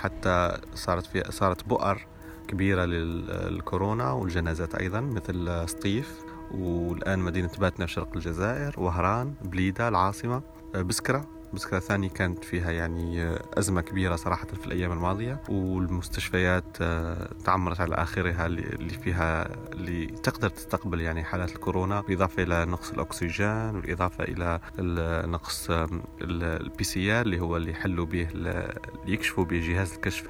حتى صارت في صارت بؤر كبيرة للكورونا والجنازات أيضا مثل سطيف والآن مدينة باتنا في شرق الجزائر وهران بليدة العاصمة بسكرة. بسكرة ثانية كانت فيها يعني أزمة كبيرة صراحة في الأيام الماضية والمستشفيات آه، تعمرت على آخرها اللي فيها اللي تقدر تستقبل يعني حالات الكورونا بالإضافة إلى نقص الأكسجين والإضافة إلى نقص ال PC اللي هو اللي يحلوا به اللي يكشفوا به جهاز الكشف.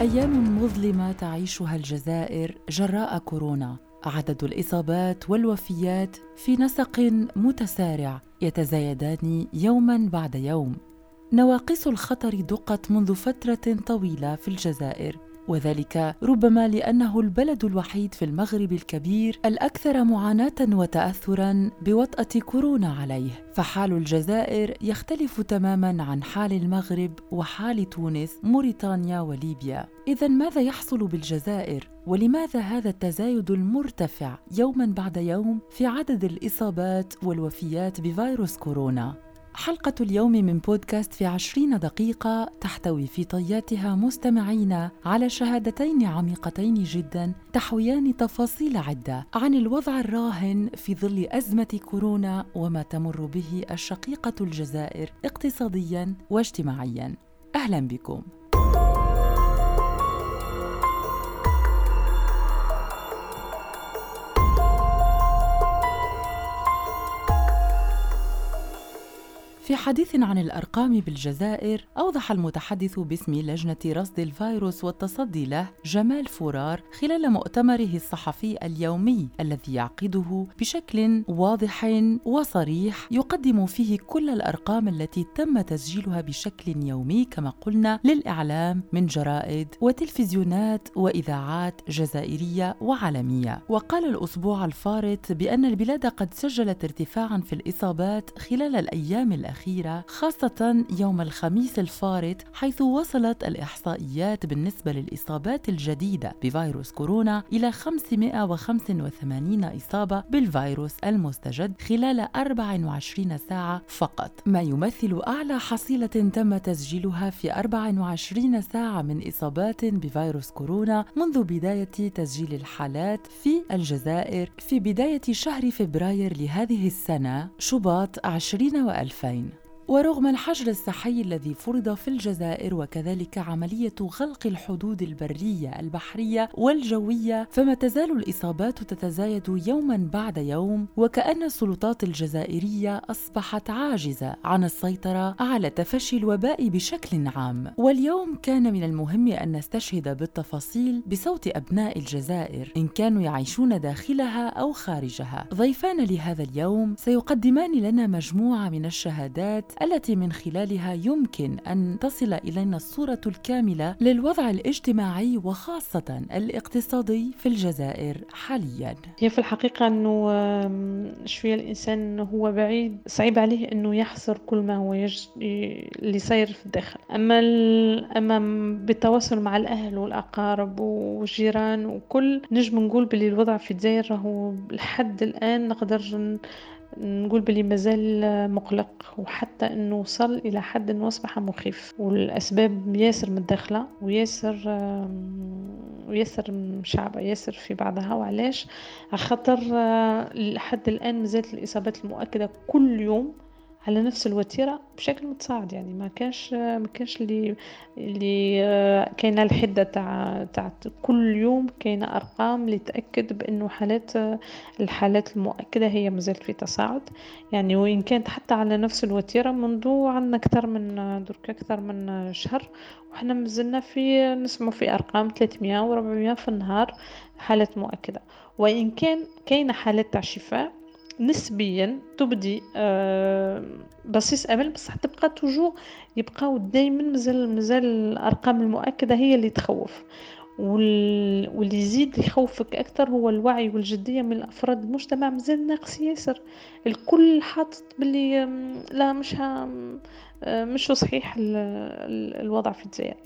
أيام مظلمة تعيشها الجزائر جراء كورونا. عدد الإصابات والوفيات في نسق متسارع يتزايدان يوما بعد يوم. نواقيس الخطر دقت منذ فترة طويلة في الجزائر. وذلك ربما لأنه البلد الوحيد في المغرب الكبير الأكثر معاناة وتاثرا بوطأة كورونا عليه. فحال الجزائر يختلف تماما عن حال المغرب وحال تونس موريتانيا وليبيا. اذا ماذا يحصل بالجزائر؟ ولماذا هذا التزايد المرتفع يوما بعد يوم في عدد الإصابات والوفيات بفيروس كورونا؟ حلقة اليوم من بودكاست في عشرين دقيقة تحتوي في طياتها مستمعين على شهادتين عميقتين جدا تحويان تفاصيل عدة عن الوضع الراهن في ظل أزمة كورونا وما تمر به الشقيقة الجزائر اقتصاديا واجتماعيا. أهلا بكم. في حديث عن الأرقام بالجزائر أوضح المتحدث باسم لجنة رصد الفيروس والتصدي له جمال فورار خلال مؤتمره الصحفي اليومي الذي يعقده بشكل واضح وصريح يقدم فيه كل الأرقام التي تم تسجيلها بشكل يومي كما قلنا للإعلام من جرائد وتلفزيونات وإذاعات جزائرية وعالمية. وقال الأسبوع الفارط بأن البلاد قد سجلت ارتفاعا في الإصابات خلال الأيام الأخيرة. الأخيرة خاصة يوم الخميس الفارط حيث وصلت الإحصائيات بالنسبة للإصابات الجديدة بفيروس كورونا إلى 585 إصابة بالفيروس المستجد خلال 24 ساعة فقط. ما يمثل أعلى حصيلة تم تسجيلها في 24 ساعة من إصابات بفيروس كورونا منذ بداية تسجيل الحالات في الجزائر في بداية شهر فبراير لهذه السنة شباط 20 و2000 ورغم الحجر الصحي الذي فرض في الجزائر وكذلك عملية غلق الحدود البرية البحرية والجوية فما تزال الإصابات تتزايد يوما بعد يوم وكأن السلطات الجزائرية أصبحت عاجزة عن السيطرة على تفشي الوباء بشكل عام. واليوم كان من المهم أن نستشهد بالتفاصيل بصوت أبناء الجزائر إن كانوا يعيشون داخلها أو خارجها. ضيفان لهذا اليوم سيقدمان لنا مجموعة من الشهادات التي من خلالها يمكن أن تصل إلينا الصورة الكاملة للوضع الاجتماعي وخاصة الاقتصادي في الجزائر حاليا. هي في الحقيقة أنه شوية الإنسان هو بعيد صعيب عليه أنه يحصر كل ما هو يج... اللي صاير في الداخل، أما ال... أما بالتواصل مع الأهل والأقارب والجيران وكل نجم نقول باللي الوضع في الجزائر راهو لحد الآن نقدر نقول بلي مازال مقلق وحتى إنه وصل إلى حد إنه أصبح مخيف. والأسباب ياسر متداخله وياسر وياسر مشعبه ياسر في بعضها. وعلاش؟ خاطر لحد الآن مازالت الإصابات المؤكدة كل يوم. على نفس الوتيرة بشكل متصاعد يعني. ما كانش ما كانش اللي اللي آه، كاينة الحدة تاع تاع كل يوم كاينة أرقام اللي تأكد بأنه حالات الحالات المؤكدة هي مازالت في تصاعد. يعني وإن كانت حتى على نفس الوتيرة منذ عندنا أكثر من درك أكثر من شهر وحنا مازلنا في نسمع في أرقام 300 و400 في النهار حالات مؤكدة. وإن كان كاينة حالات تاع شفاء نسبيا تبدي آه، بصيص أمل بصح تبقى توجور يبقاو دائما مازال مازال الأرقام المؤكدة هي اللي تخوف. واللي يزيد يخوفك أكثر هو الوعي والجدية من افراد المجتمع مازال ناقص ياسر. الكل حاطط باللي لا مش آه، مش صحيح الوضع في الجزائر.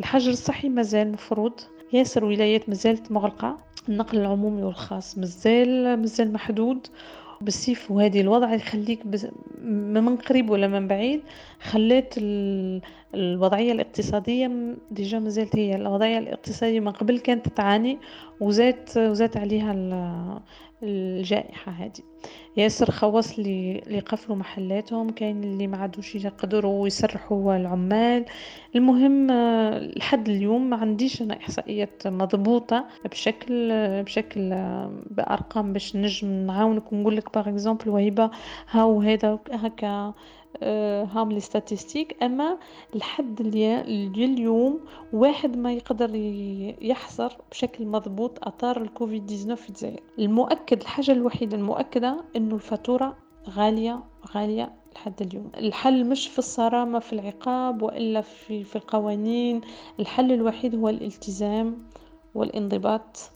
الحجر الصحي مازال مفروض. ياسر ولايات مازالت مغلقة. النقل العمومي والخاص. مازال مازال محدود. بالسيف وهذه الوضع يخليك من قريب ولا من بعيد خلات الوضعية الاقتصادية déjà مازالت هي. الوضعية الاقتصادية من قبل كانت تعاني وزادت وزادت عليها الجائحة هذه. ياسر خواص اللي قفلوا محلاتهم كاين اللي ما عادوش يقدروا يسرحوا العمال. المهم لحد اليوم ما عنديش أنا إحصائيات مضبوطة بشكل بشكل بأرقام باش نجم نعاونك ونقول لك par exemple وهبه هاو هذا هكا هام لي ستاتستيك أما لحد اليوم واحد ما يقدر يحصر بشكل مضبوط اثار الكوفيد 19 في الجزائر. المؤكد الحاجة الوحيدة المؤكدة إنه الفاتورة غالية غالية لحد اليوم. الحل مش في الصرامة في العقاب وإلا في, في القوانين. الحل الوحيد هو الالتزام والانضباط.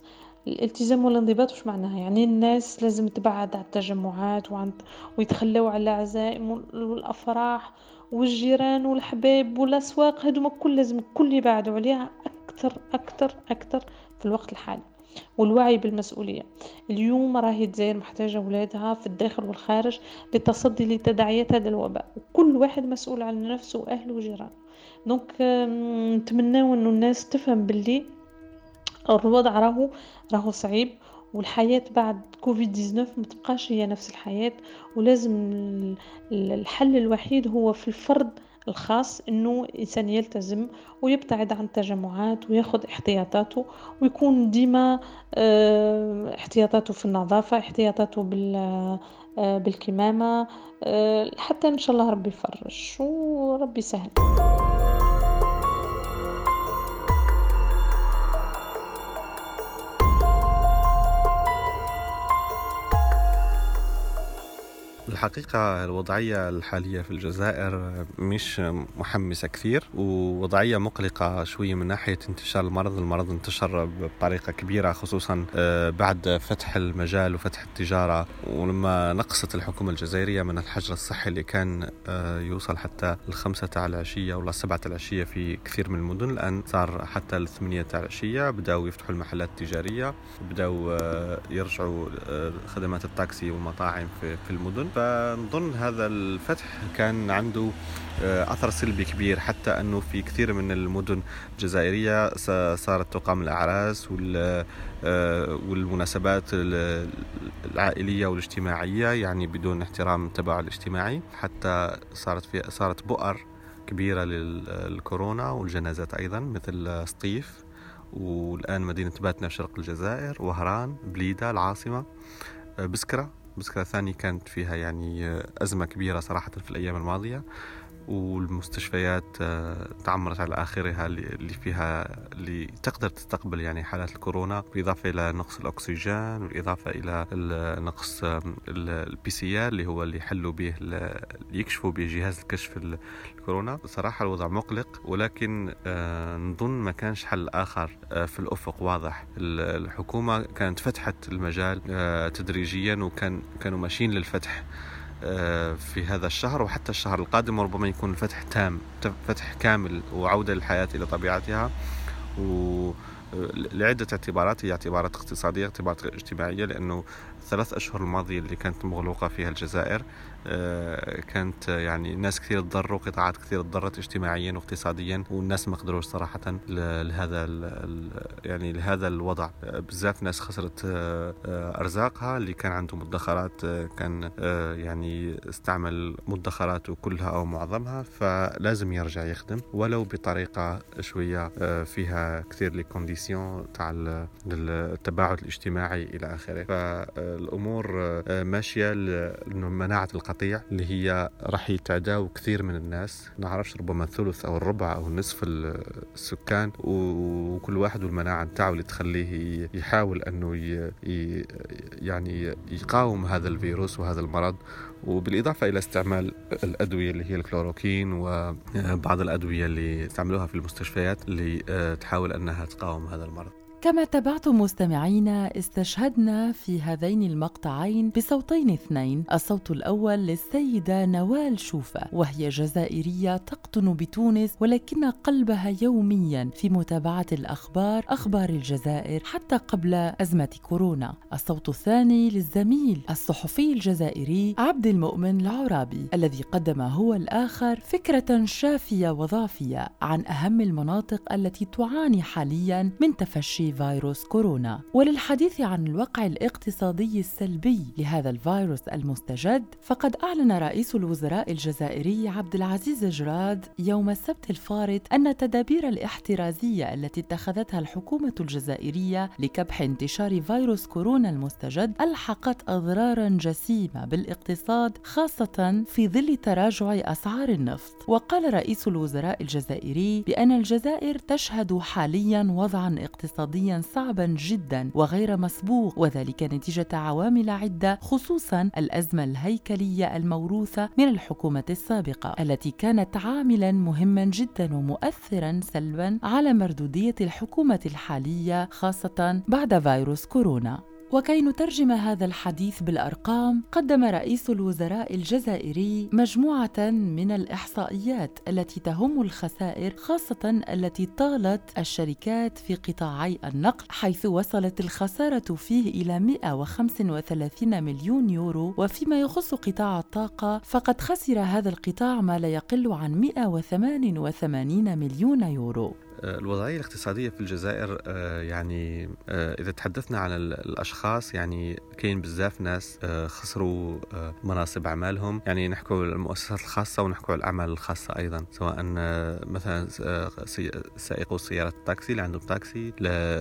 الالتزام والانضباط وش معناها؟ يعني الناس لازم تبعد على التجمعات وعن ويتخلوا على العزائم والأفراح والجيران والحباب والأسواق. هذوما كل لازم الكل يبعدوا عليها أكثر أكثر أكثر في الوقت الحالي. والوعي بالمسؤولية. اليوم راهي الجزائر محتاجة أولادها في الداخل والخارج للتصدي لتداعيات هذا الوباء. وكل واحد مسؤول عن نفسه وأهله وجيرانه. دونك نتمناو أنه الناس تفهم باللي الوضع راهو راهو صعيب والحياة بعد كوفيد 19 ما تبقاش هي نفس الحياة ولازم الحل الوحيد هو في الفرد الخاص إنه الانسان يلتزم ويبتعد عن التجمعات وياخذ احتياطاته ويكون ديما آه، احتياطاته في النظافة احتياطاته بال آه، بالكمامة آه، حتى إن شاء الله ربي يفرج وربي سهل الحقيقة الوضعية الحالية في الجزائر مش محمسة كثير ووضعية مقلقة شوية من ناحية انتشار المرض. المرض انتشر بطريقة كبيرة خصوصا آه، بعد فتح المجال وفتح التجارة. ولما نقصت الحكومة الجزائرية من الحجر الصحي اللي كان آه، يوصل حتى الخمسة تاع العشية ولا السبعة العشية في كثير من المدن الآن صار حتى الثمانية تاع العشية. بدأوا يفتحوا المحلات التجارية بدأوا آه، يرجعوا خدمات التاكسي والمطاعم في المدن. فنظن هذا الفتح كان عنده آه، أثر سلبي كبير حتى أنه في كثير من المدن الجزائرية صارت تقام الأعراس آه، والمناسبات العائلية والاجتماعية يعني بدون احترام التباعد الاجتماعي حتى صارت في صارت بؤر كبيرة للكورونا والجنازات أيضا مثل سطيف والآن مدينة باتنا في شرق الجزائر وهران بليدة العاصمة آه، بسكرة. بسكرة ثانية كانت فيها يعني أزمة كبيرة صراحة في الأيام الماضية. والمستشفيات آه، تعمرت على آخرها اللي فيها اللي تقدر تستقبل يعني حالات الكورونا بالإضافة إلى نقص الأكسجين والإضافة إلى نقص ال PC اللي هو اللي يحلوا به يكشفوا به جهاز الكشف الكورونا. صراحة الوضع مقلق ولكن آه، نظن ما كانش حل آخر آه، في الأفق واضح. الحكومة كانت فتحت المجال تدريجيا وكان كانوا ماشيين للفتح. في هذا الشهر وحتى الشهر القادم وربما يكون الفتح تام فتح كامل وعودة للحياة إلى طبيعتها. و لعدة اعتبارات هي اعتبارات اقتصادية اعتبارات اجتماعية لأنه الثلاث أشهر الماضية اللي كانت مغلوقة فيها الجزائر آه، كانت يعني ناس كثير تضروا قطاعات كثير تضرت اجتماعيا واقتصاديا والناس ما قدروش صراحة لهذا يعني لهذا الوضع. بزاف ناس خسرت آه، أرزاقها اللي كان عنده مدخرات آه، كان يعني استعمل مدخراته كلها أو معظمها فلازم يرجع يخدم ولو بطريقة شوية فيها كثير لي كونديسيون تاع التباعد الاجتماعي إلى آخره. فالأمور ماشية انه مناعة القتل القطيع اللي هي راح يتعداو كثير من الناس. نعرفش ربما الثلث أو الربع أو نصف السكان وكل واحد والمناعة نتاعو اللي تخليه يحاول أنه يعني يقاوم هذا الفيروس وهذا المرض. وبالإضافة إلى استعمال الأدوية اللي هي الكلوروكين وبعض الأدوية اللي استعملوها في المستشفيات اللي تحاول أنها تقاوم هذا المرض. كما تابعتم مستمعينا استشهدنا في هذين المقطعين بصوتين اثنين. الصوت الأول للسيدة نوال شوفة وهي جزائرية تقطن بتونس ولكن قلبها يوميا في متابعة الأخبار أخبار الجزائر حتى قبل أزمة كورونا. الصوت الثاني للزميل الصحفي الجزائري عبد المؤمن العرابي الذي قدم هو الآخر فكرة شافية وضافية عن أهم المناطق التي تعاني حاليا من تفشي فيروس كورونا. وللحديث عن الوقع الاقتصادي السلبي لهذا الفيروس المستجد فقد أعلن رئيس الوزراء الجزائري عبد العزيز جراد يوم السبت الفارط أن التدابير الاحترازية التي اتخذتها الحكومة الجزائرية لكبح انتشار فيروس كورونا المستجد ألحقت أضرارا جسيمة بالاقتصاد خاصة في ظل تراجع أسعار النفط. وقال رئيس الوزراء الجزائري بأن الجزائر تشهد حاليا وضعا اقتصاديا صعبا جدا وغير مسبوق وذلك نتيجة عوامل عدة خصوصا الأزمة الهيكلية الموروثة من الحكومة السابقة التي كانت عاملا مهما جدا ومؤثرا سلبا على مردودية الحكومة الحالية خاصة بعد فيروس كورونا. وكي نترجم هذا الحديث بالأرقام قدم رئيس الوزراء الجزائري مجموعة من الإحصائيات التي تهم الخسائر خاصة التي طالت الشركات في قطاعي النقل حيث وصلت الخسارة فيه إلى 135 مليون يورو. وفيما يخص قطاع الطاقة فقد خسر هذا القطاع ما لا يقل عن 188 مليون يورو. الوضعية الاقتصادية في الجزائر آه، يعني آه، إذا تحدثنا عن الأشخاص يعني كاين بزاف ناس آه، خسروا مناصب أعمالهم. يعني نحكوا المؤسسات الخاصة ونحكوا الأعمال الخاصة أيضا سواء مثلا سائقو سيارة التاكسي اللي عندهم تاكسي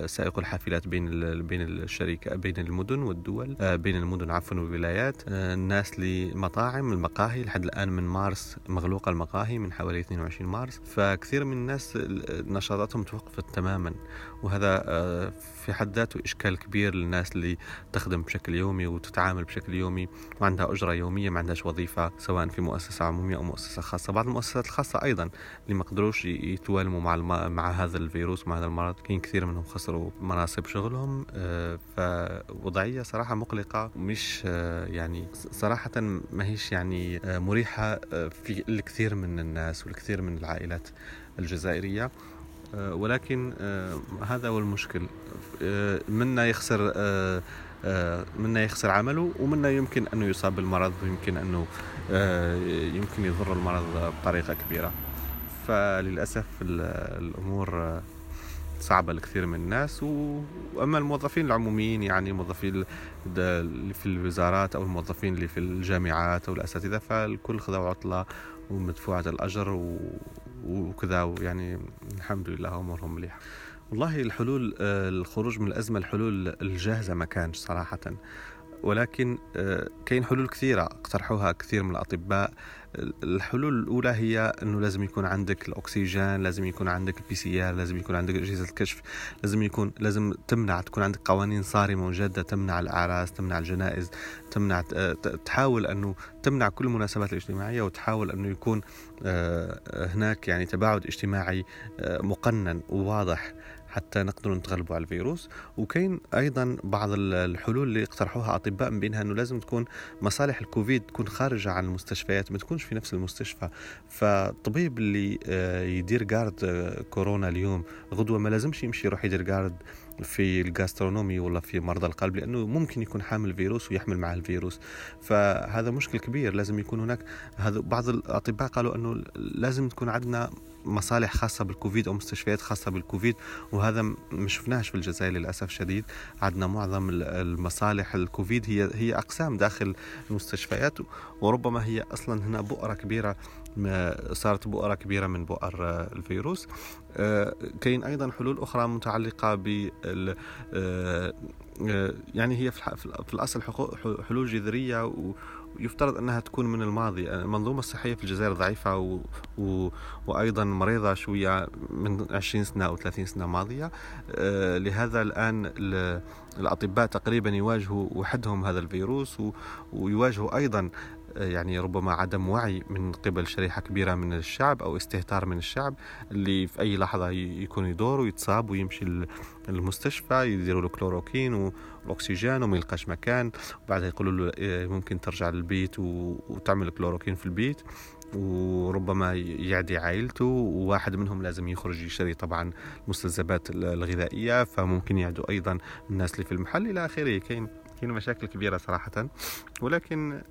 سائقو الحافلات بين بين الشركة بين المدن والدول بين المدن عفوا والولايات. الناس لمطاعم المقاهي لحد الآن من مارس مغلوقة المقاهي من حوالي 22 مارس. فكثير من الناس نشاط نشاطاتهم توقفت تماما وهذا آه، في حد ذاته إشكال كبير للناس اللي تخدم بشكل يومي وتتعامل بشكل يومي وعندها أجرة يومية ما عندهاش وظيفة سواء في مؤسسة عمومية أو مؤسسة خاصة. بعض المؤسسات الخاصة أيضا اللي ما قدروش يتوالموا مع الم... مع هذا الفيروس مع هذا المرض. كاين كثير منهم خسروا مناصب شغلهم آه، فوضعية صراحة مقلقة مش آه، يعني صراحة ما هيش يعني مريحة في الكثير من الناس والكثير من العائلات الجزائرية. ولكن آه، هذا هو المشكل. آه، منا يخسر منا يخسر عمله ومنا يمكن أنه يصاب بالمرض ويمكن أنه يمكن يضر المرض بطريقة كبيرة. فللأسف الأمور صعبة لكثير من الناس. وأما الموظفين العموميين يعني الموظفين اللي في الوزارات أو الموظفين اللي في الجامعات أو الأساتذة فالكل خذوا عطلة ومدفوعة الأجر و... وكذا يعني الحمد لله أمورهم مليحة. والله الحلول آه، الخروج من الأزمة الحلول الجاهزة ما كانش صراحة. ولكن آه، كاين حلول كثيرة اقترحوها كثير من الأطباء. الحلول الأولى هي أنه لازم يكون عندك الأكسجين لازم يكون عندك ال PCR لازم يكون عندك أجهزة الكشف لازم يكون لازم تمنع تكون عندك قوانين صارمة وجادة تمنع الأعراس تمنع الجنائز تمنع آه، تحاول أنه تمنع كل المناسبات الاجتماعية وتحاول أنه يكون آه، هناك يعني تباعد اجتماعي مقنن وواضح. حتى نقدر نتغلبوا على الفيروس. وكاين أيضا بعض الحلول اللي اقترحوها أطباء من بينها إنه لازم تكون مصالح الكوفيد تكون خارجة عن المستشفيات ما تكونش في نفس المستشفى. فالطبيب اللي آه، يدير جارد آه، كورونا اليوم غدوة ما لازمش يمشي يروح يدير جارد في الجاسترونومي ولا في مرضى القلب لأنه ممكن يكون حامل فيروس ويحمل معه الفيروس. فهذا مشكل كبير لازم يكون هناك. هذا بعض الأطباء قالوا إنه لازم تكون عندنا مصالح خاصة بالكوفيد أو مستشفيات خاصة بالكوفيد وهذا ما شفناهش في الجزائر للأسف الشديد. عندنا معظم المصالح الكوفيد هي هي أقسام داخل المستشفيات وربما هي أصلا هنا بؤرة كبيرة صارت بؤرة كبيرة من بؤر الفيروس. آه، كاين أيضا حلول أخرى متعلقة بال آه، آه، يعني هي في الأصل حلول جذرية يفترض أنها تكون من الماضي. المنظومة الصحية في الجزائر ضعيفة و... و... وأيضا مريضة شوية من 20 سنة أو 30 سنة ماضية. آه لهذا الآن الأطباء تقريبا يواجهوا وحدهم هذا الفيروس و... ويواجهوا أيضا يعني ربما عدم وعي من قبل شريحة كبيرة من الشعب أو استهتار من الشعب اللي في أي لحظة يكون يدور ويتصاب ويمشي المستشفى يديروا له كلوروكين والأكسجين وما يلقاش مكان. وبعدها يقولوا له إيه، ممكن ترجع للبيت وتعمل كلوروكين في البيت. وربما يعدي عائلته. وواحد منهم لازم يخرج يشتري طبعا المستلزمات الغذائية. فممكن يعدوا أيضا الناس اللي في المحل إلى آخره. كاين كاين مشاكل كبيرة صراحة. ولكن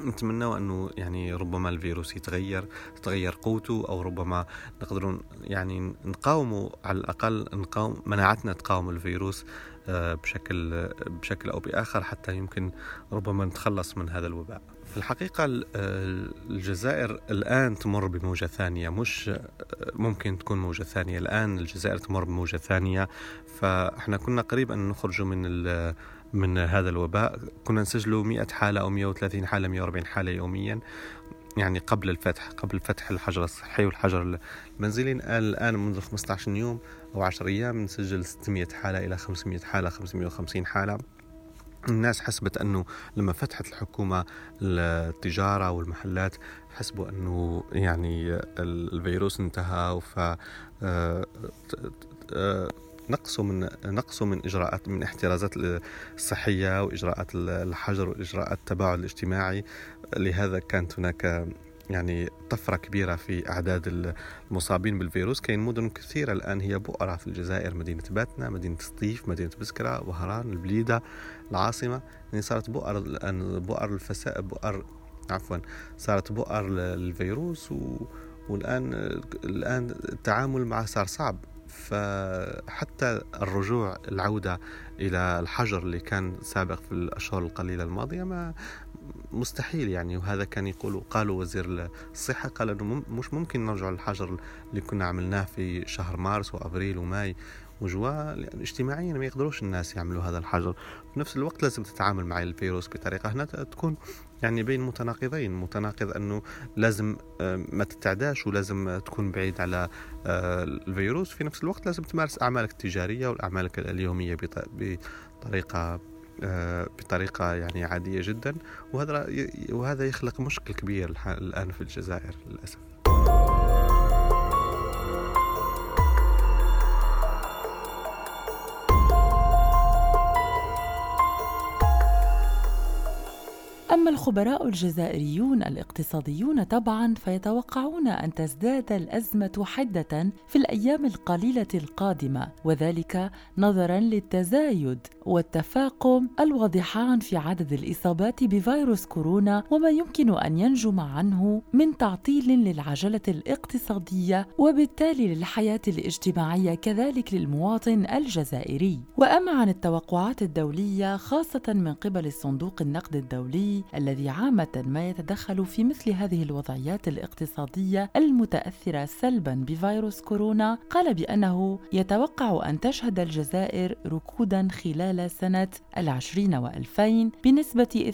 نتمنى أنه يعني ربما الفيروس يتغير تتغير قوته. أو ربما نقدروا يعني نقاومه على الأقل نقاوم مناعتنا تقاوم الفيروس. بشكل بشكل أو بآخر حتى يمكن ربما نتخلص من هذا الوباء. في الحقيقة الجزائر الآن تمر بموجة ثانية مش آه، ممكن تكون موجة ثانية. الآن الجزائر تمر بموجة ثانية فإحنا كنا قريب أن نخرج من من هذا الوباء. كنا نسجلوا 100 حالة أو 130 حالة 140 حالة يوميا. يعني قبل الفتح قبل فتح الحجر الصحي والحجر المنزلي. الآن منذ 15 يوم أو 10 أيام نسجل 600 حالة إلى 500 حالة 550 حالة. الناس حسبت أنه لما فتحت الحكومة التجارة والمحلات حسبوا أنه يعني الفيروس انتهى ف نقصوا من نقصوا من اجراءات من احترازات الصحية وإجراءات الحجر واجراءات التباعد الاجتماعي. لهذا كانت هناك يعني طفرة كبيرة في أعداد المصابين بالفيروس. كاين مدن كثيرة الآن هي بؤرة في الجزائر مدينة باتنا مدينة سطيف مدينة بسكرة وهران البليدة العاصمة. يعني صارت بؤر الآن بؤر الفساء بؤر عفوا صارت بؤر الفيروس و والآن الآن التعامل معه صار صعب. فحتى الرجوع العودة إلى الحجر اللي كان سابق في الأشهر القليلة الماضية ما مستحيل يعني. وهذا كان يقول قالوا وزير الصحة قال أنه مش ممكن نرجع للحجر اللي كنا عملناه في شهر مارس وأبريل وماي وجواء لأن اجتماعيا ما يقدروش الناس يعملوا هذا الحجر. في نفس الوقت لازم تتعامل مع الفيروس بطريقة هنا تكون يعني بين متناقضين. متناقض أنه لازم آه، ما تتعداش ولازم تكون بعيد على آه، الفيروس. في نفس الوقت لازم تمارس أعمالك التجارية وأعمالك اليومية بطريقة آه، بطريقة يعني عادية جدا. وهذا وهذا يخلق مشكل كبير الآن في الجزائر للأسف. أما الخبراء الجزائريون الاقتصاديون طبعا فيتوقعون أن تزداد الأزمة حدة في الأيام القليلة القادمة وذلك نظرا للتزايد والتفاقم الواضحان في عدد الإصابات بفيروس كورونا وما يمكن أن ينجم عنه من تعطيل للعجلة الاقتصادية وبالتالي للحياة الاجتماعية كذلك للمواطن الجزائري. وأما عن التوقعات الدولية خاصة من قبل الصندوق النقد الدولي الذي عامة ما يتدخل في مثل هذه الوضعيات الاقتصادية المتأثرة سلبا بفيروس كورونا قال بأنه يتوقع أن تشهد الجزائر ركودا خلال سنة العشرين وألفين بنسبة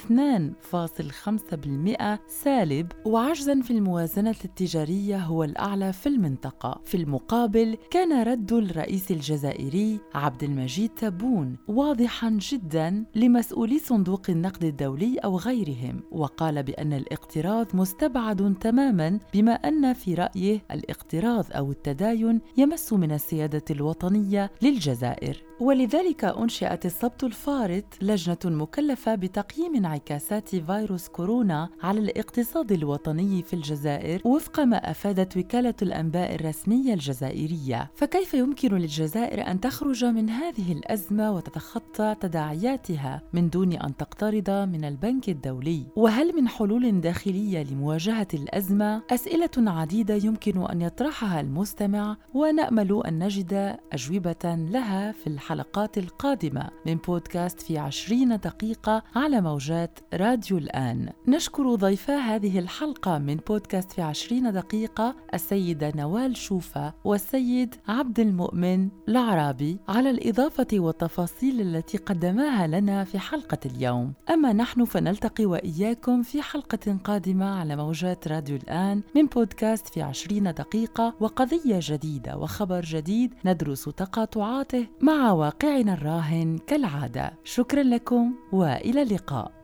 2.5% سالب. وعجزا في الموازنة التجارية هو الأعلى في المنطقة. في المقابل كان رد الرئيس الجزائري عبد المجيد تبون واضحا جدا لمسؤولي صندوق النقد الدولي أو غيره. غيرهم وقال بأن الاقتراض مستبعد تماما بما أن في رأيه الاقتراض أو التداين يمس من السيادة الوطنية للجزائر. ولذلك أنشئت السبت الفارط لجنة مكلفة بتقييم انعكاسات فيروس كورونا على الاقتصاد الوطني في الجزائر وفق ما أفادت وكالة الأنباء الرسمية الجزائرية. فكيف يمكن للجزائر أن تخرج من هذه الأزمة وتتخطى تداعياتها من دون أن تقترض من البنك الدولي؟ وهل من حلول داخلية لمواجهة الأزمة؟ أسئلة عديدة يمكن أن يطرحها المستمع ونأمل أن نجد أجوبة لها في الحلقات القادمة من بودكاست في عشرين دقيقة على موجات راديو الآن. نشكر ضيفا هذه الحلقة من بودكاست في عشرين دقيقة السيدة نوال شوفة والسيد عبد المؤمن العرابي على الإضافة والتفاصيل التي قدماها لنا في حلقة اليوم. أما نحن فنلتقي وإياكم في حلقة قادمة على موجات راديو الآن من بودكاست في عشرين دقيقة وقضية جديدة وخبر جديد ندرس تقاطعاته مع واقعنا الراهن كالعادة. شكرا لكم وإلى اللقاء.